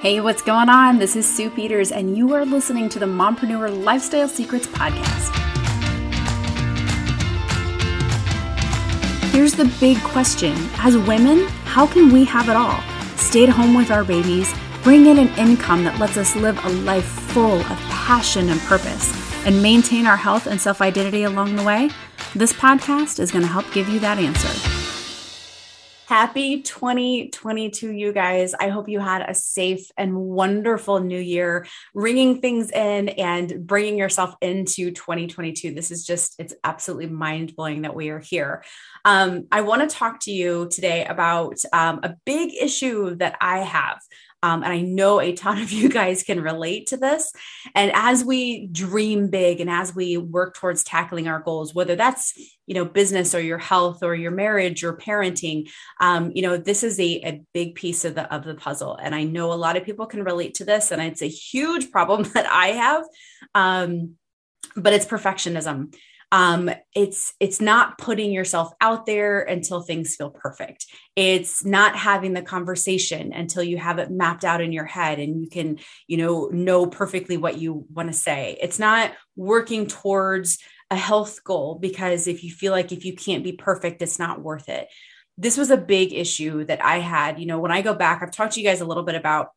Hey, what's going on? This is Sue Peters, and you are listening to the Mompreneur Lifestyle Secrets Podcast. Here's the big question As women, how can we have it all? Stay at home with our babies, bring in an income that lets us live a life full of passion and purpose, and maintain our health and self identity along the way? This podcast is going to help give you that answer. Happy 2022, you guys. I hope you had a safe and wonderful new year, ringing things in and bringing yourself into 2022. This is just, it's absolutely mind blowing that we are here. Um, I want to talk to you today about um, a big issue that I have. Um, and I know a ton of you guys can relate to this. And as we dream big and as we work towards tackling our goals, whether that's you know business or your health or your marriage or parenting, um, you know this is a, a big piece of the of the puzzle. And I know a lot of people can relate to this, and it's a huge problem that I have. Um, but it's perfectionism um, it's it's not putting yourself out there until things feel perfect. It's not having the conversation until you have it mapped out in your head and you can you know know perfectly what you want to say. It's not working towards a health goal because if you feel like if you can't be perfect it's not worth it. This was a big issue that i had. You know when i go back i've talked to you guys a little bit about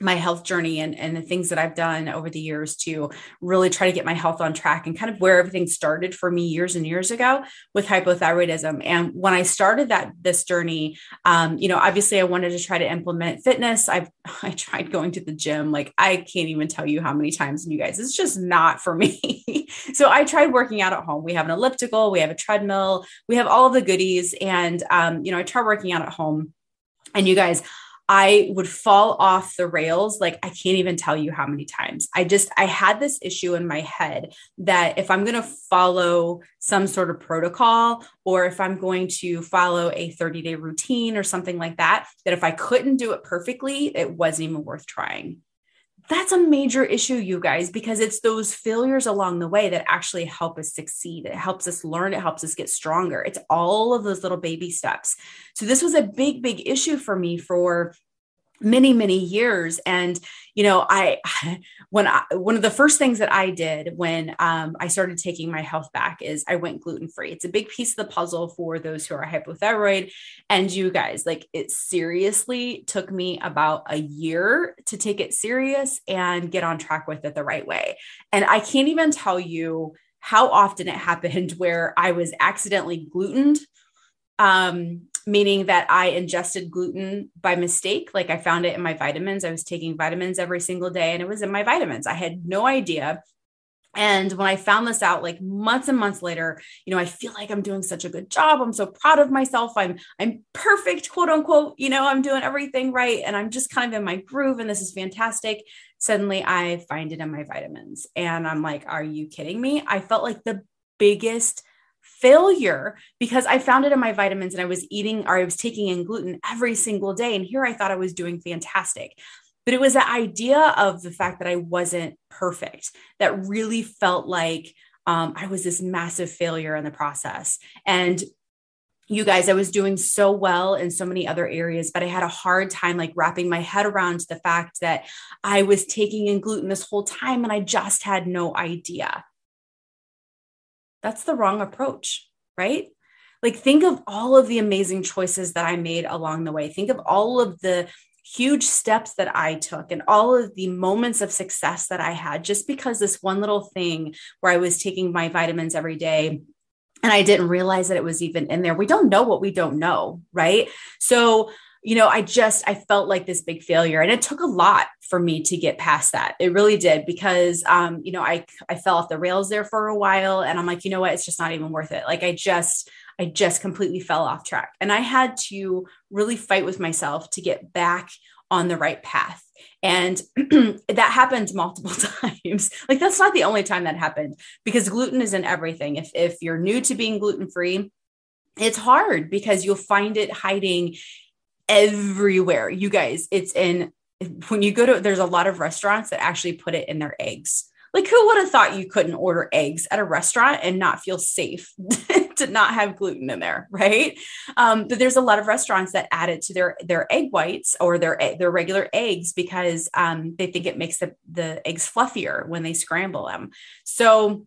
my health journey and, and the things that I've done over the years to really try to get my health on track and kind of where everything started for me years and years ago with hypothyroidism. And when I started that this journey, um, you know, obviously I wanted to try to implement fitness. I've I tried going to the gym. Like I can't even tell you how many times, and you guys, it's just not for me. so I tried working out at home. We have an elliptical, we have a treadmill, we have all the goodies. And um, you know, I tried working out at home. And you guys, I would fall off the rails. Like I can't even tell you how many times. I just, I had this issue in my head that if I'm going to follow some sort of protocol or if I'm going to follow a 30 day routine or something like that, that if I couldn't do it perfectly, it wasn't even worth trying that's a major issue, you guys, because it's those failures along the way that actually help us succeed. It helps us learn, it helps us get stronger. It's all of those little baby steps. So, this was a big, big issue for me for many many years. And you know i when i one of the first things that i did when um, i started taking my health back is i went gluten free it's a big piece of the puzzle for those who are hypothyroid. And you guys like it seriously took me about a year to take it serious and get on track with it the right way. And i can't even tell you how often it happened where i was accidentally glutened um, meaning that I ingested gluten by mistake. Like I found it in my vitamins. I was taking vitamins every single day and it was in my vitamins. I had no idea. And when I found this out like months and months later, you know, I feel like I'm doing such a good job. I'm so proud of myself. I'm I'm perfect, quote unquote, you know, I'm doing everything right and I'm just kind of in my groove and this is fantastic. Suddenly I find it in my vitamins and I'm like, are you kidding me? I felt like the biggest failure because I found it in my vitamins and I was eating or I was taking in gluten every single day. And here I thought I was doing fantastic. But it was the idea of the fact that I wasn't perfect that really felt like um, I was this massive failure in the process. And you guys, I was doing so well in so many other areas, but I had a hard time like wrapping my head around the fact that I was taking in gluten this whole time and I just had no idea. That's the wrong approach, right? Like, think of all of the amazing choices that I made along the way. Think of all of the huge steps that I took and all of the moments of success that I had just because this one little thing where I was taking my vitamins every day and I didn't realize that it was even in there. We don't know what we don't know, right? So, you know, I just I felt like this big failure and it took a lot for me to get past that. It really did because um, you know, I I fell off the rails there for a while and I'm like, you know what, it's just not even worth it. Like I just I just completely fell off track. And I had to really fight with myself to get back on the right path. And that happened multiple times. like that's not the only time that happened because gluten is in everything. If if you're new to being gluten-free, it's hard because you'll find it hiding everywhere. You guys, it's in when you go to there's a lot of restaurants that actually put it in their eggs. Like who would have thought you couldn't order eggs at a restaurant and not feel safe to not have gluten in there, right? Um, but there's a lot of restaurants that add it to their their egg whites or their their regular eggs because um, they think it makes the, the eggs fluffier when they scramble them. So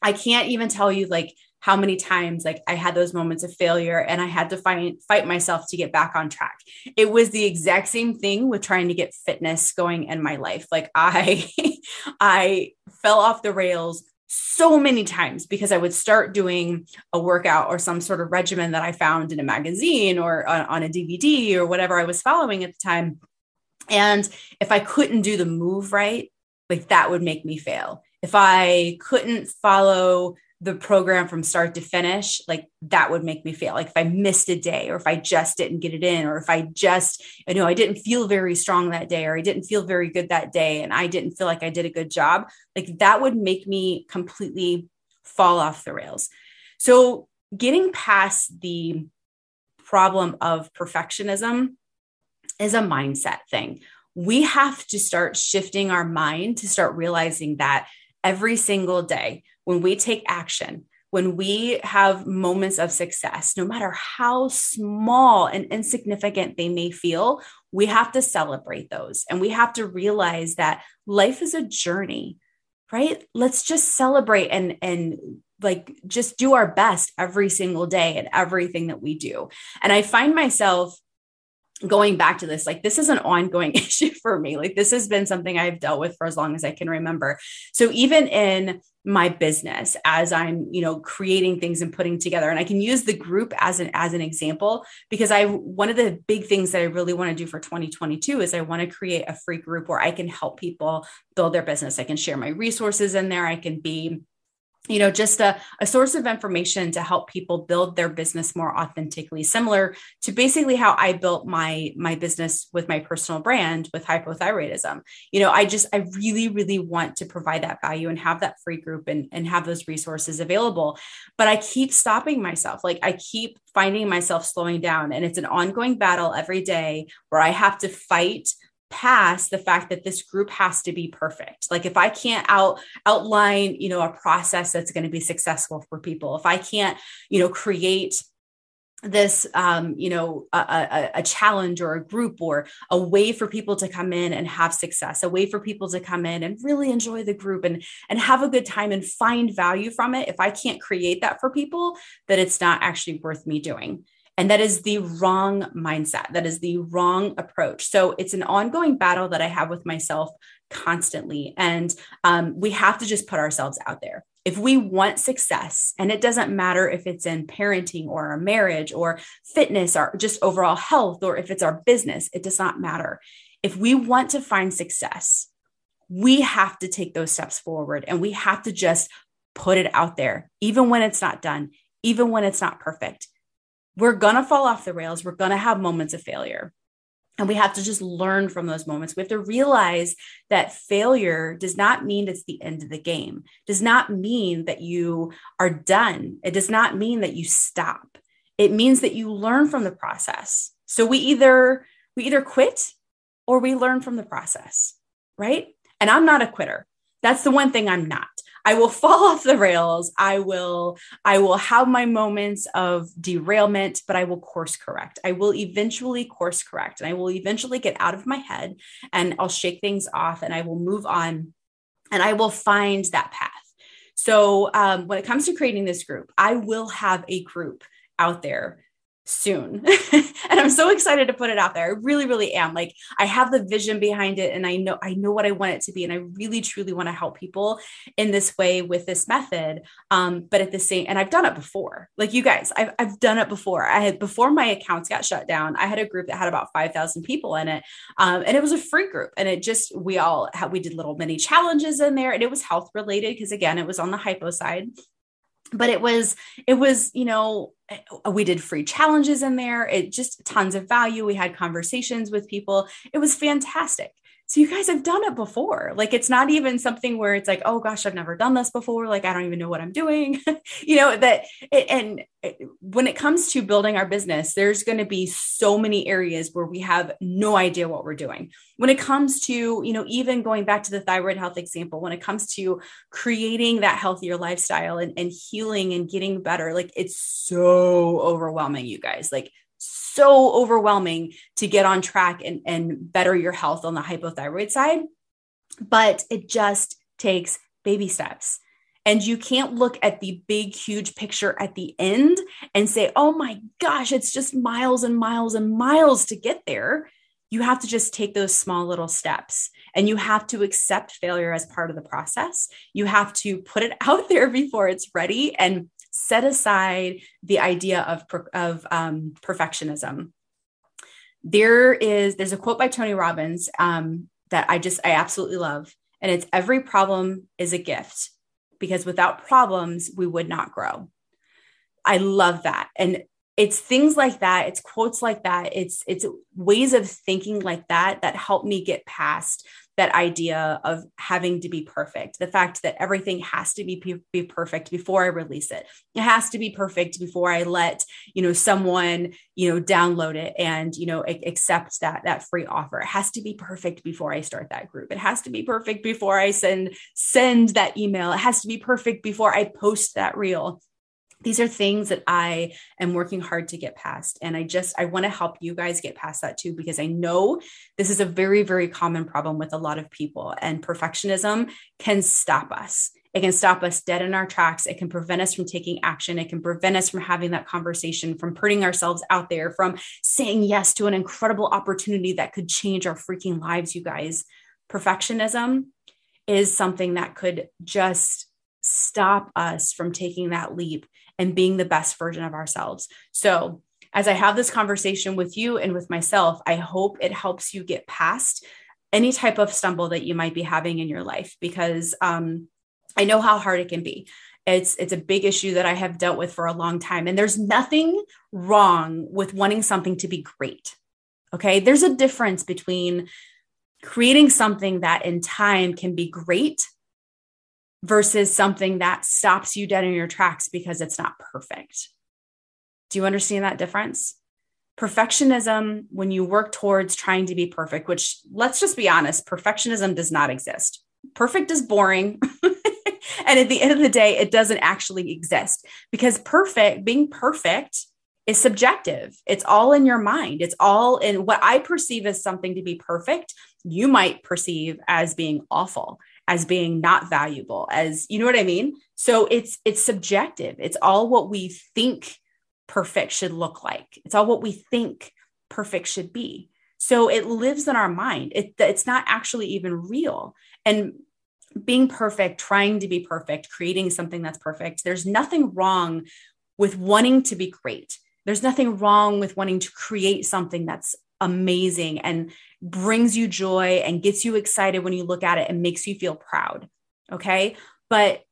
I can't even tell you like how many times like I had those moments of failure and I had to find fight myself to get back on track. It was the exact same thing with trying to get fitness going in my life. Like I I fell off the rails so many times because I would start doing a workout or some sort of regimen that I found in a magazine or on, on a DVD or whatever I was following at the time. And if I couldn't do the move right, like that would make me fail. If I couldn't follow the program from start to finish, like that would make me feel like if I missed a day or if I just didn't get it in or if I just, you know, I didn't feel very strong that day or I didn't feel very good that day and I didn't feel like I did a good job, like that would make me completely fall off the rails. So getting past the problem of perfectionism is a mindset thing. We have to start shifting our mind to start realizing that every single day when we take action, when we have moments of success, no matter how small and insignificant they may feel, we have to celebrate those. And we have to realize that life is a journey, right? Let's just celebrate and, and, like just do our best every single day and everything that we do. And I find myself going back to this, like this is an ongoing issue for me. Like this has been something I've dealt with for as long as I can remember. So even in my business as I'm, you know, creating things and putting together, and I can use the group as an as an example because I one of the big things that I really want to do for 2022 is I want to create a free group where I can help people build their business. I can share my resources in there. I can be you know just a, a source of information to help people build their business more authentically similar to basically how i built my my business with my personal brand with hypothyroidism. You know i just i really really want to provide that value and have that free group and, and have those resources available. But i keep stopping myself. Like i keep finding myself slowing down. And it's an ongoing battle every day where i have to fight past the fact that this group has to be perfect. Like if i can't out outline you know a process that's going to be successful for people if i can't you know create this um, you know a, a, a, challenge or a group or a way for people to come in and have success a way for people to come in and really enjoy the group and and have a good time and find value from it if i can't create that for people that it's not actually worth me doing and that is the wrong mindset. That is the wrong approach. So it's an ongoing battle that I have with myself constantly. And um, we have to just put ourselves out there. If we want success, and it doesn't matter if it's in parenting or our marriage or fitness or just overall health or if it's our business, it does not matter. If we want to find success, we have to take those steps forward and we have to just put it out there, even when it's not done, even when it's not perfect we're going to fall off the rails. We're going to have moments of failure. And we have to just learn from those moments. We have to realize that failure does not mean it's the end of the game, does not mean that you are done. It does not mean that you stop. It means that you learn from the process. So we either we either quit or we learn from the process, right? And I'm not a quitter. That's the one thing I'm not. I will fall off the rails. I will I will have my moments of derailment, but I will course correct. I will eventually course correct and I will eventually get out of my head and I'll shake things off and I will move on and I will find that path. So, um, when it comes to creating this group, I will have a group out there soon. and I'm so excited to put it out there. I really, really am. Like I have the vision behind it and I know I know what I want it to be. And I really truly want to help people in this way with this method. Um, but at the same and I've done it before. Like you guys, I've I've done it before. I had before my accounts got shut down, I had a group that had about 5,000 people in it. Um, and it was a free group. And it just we all had we did little mini challenges in there and it was health related because again, it was on the hypo side but it was it was you know eh, we did free challenges in there. It just tons of value. We had conversations with people. It was fantastic So you guys have done it before. Like it's not even something where it's like, oh gosh, I've never done this before. Like I don't even know what I'm doing. you know, that it, and it, when it comes to building our business, there's going to be so many areas where we have no idea what we're doing. When it comes to, you know, even going back to the thyroid health example, when it comes to creating that healthier lifestyle and, and healing and getting better, like it's so overwhelming, you guys. Like so overwhelming to get on track and, and better your health on the hypothyroid side. But it just takes baby steps. And you can't look at the big, huge picture at the end and say, oh my gosh, it's just miles and miles and miles to get there. You have to just take those small little steps and you have to accept failure as part of the process. You have to put it out there before it's ready and set aside the idea of, of um, perfectionism. There is, there's a quote by Tony Robbins um, that I just, I absolutely love. And it's every problem is a gift because without problems, we would not grow. I love that. And it's things like that it's quotes like that it's it's ways of thinking like that that help me get past that idea of having to be perfect the fact that everything has to be, be perfect before i release it. It has to be perfect before i let you know someone you know download it and you know accept that that free offer. It has to be perfect before i start that group. It has to be perfect before i send send that email. It has to be perfect before i post that reel these are things that I am working hard to get past. And I just, I want to help you guys get past that too, because I know this is a very, very common problem with a lot of people. And perfectionism can stop us. It can stop us dead in our tracks. It can prevent us from taking action. It can prevent us from having that conversation, from putting ourselves out there, from saying yes to an incredible opportunity that could change our freaking lives, you guys. Perfectionism is something that could just stop us from taking that leap and being the best version of ourselves. So, as I have this conversation with you and with myself, I hope it helps you get past any type of stumble that you might be having in your life because um, I know how hard it can be. It's it's a big issue that I have dealt with for a long time, and there's nothing wrong with wanting something to be great. Okay, there's a difference between creating something that in time can be great versus something that stops you dead in your tracks because it's not perfect. Do you understand that difference? Perfectionism, when you work towards trying to be perfect, which let's just be honest, perfectionism does not exist. Perfect is boring. and at the end of the day, it doesn't actually exist because perfect, being perfect, is subjective. It's all in your mind. It's all in what I perceive as something to be perfect, you might perceive as being awful as being not valuable as you know what i mean? So it's it's subjective. It's all what we think perfect should look like. It's all what we think perfect should be. So it lives in our mind. It, it's not actually even real. And being perfect trying to be perfect creating something that's perfect there's nothing wrong with wanting to be great. There's nothing wrong with wanting to create something that's amazing and brings you joy and gets you excited when you look at it and makes you feel proud. Okay. But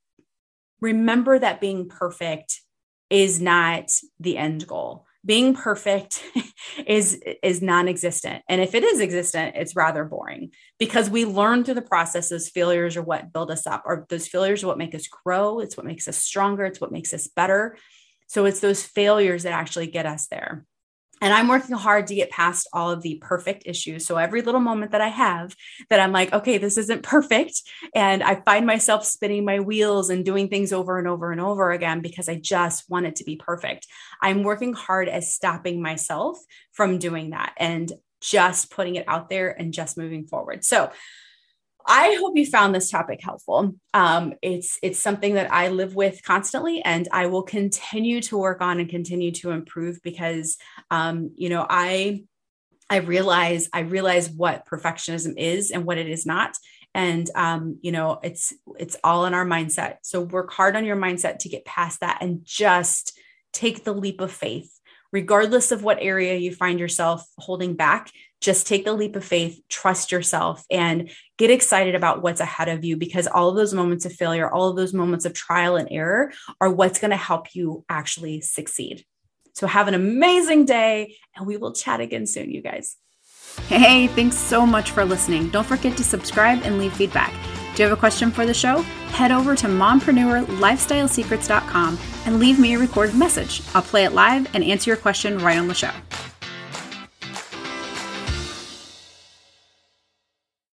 remember that being perfect is not the end goal. Being perfect is is non-existent. And if it is existent, it's rather boring because we learn through the processes failures are what build us up or those failures are what make us grow, it's what makes us stronger, it's what makes us better. So it's those failures that actually get us there. And I'm working hard to get past all of the perfect issues. So every little moment that I have that I'm like, okay, this isn't perfect. And I find myself spinning my wheels and doing things over and over and over again because I just want it to be perfect. I'm working hard at stopping myself from doing that and just putting it out there and just moving forward. So I hope you found this topic helpful. Um, it's it's something that I live with constantly, and I will continue to work on and continue to improve because um, you know I I realize I realize what perfectionism is and what it is not, and um, you know it's it's all in our mindset. So work hard on your mindset to get past that and just take the leap of faith regardless of what area you find yourself holding back, just take the leap of faith, trust yourself, and get excited about what's ahead of you because all of those moments of failure, all of those moments of trial and error are what's going to help you actually succeed. So, have an amazing day, and we will chat again soon, you guys. Hey, thanks so much for listening. Don't forget to subscribe and leave feedback. Do you have a question for the show? Head over to mompreneurlifestylesecrets.com and leave me a recorded message. I'll play it live and answer your question right on the show.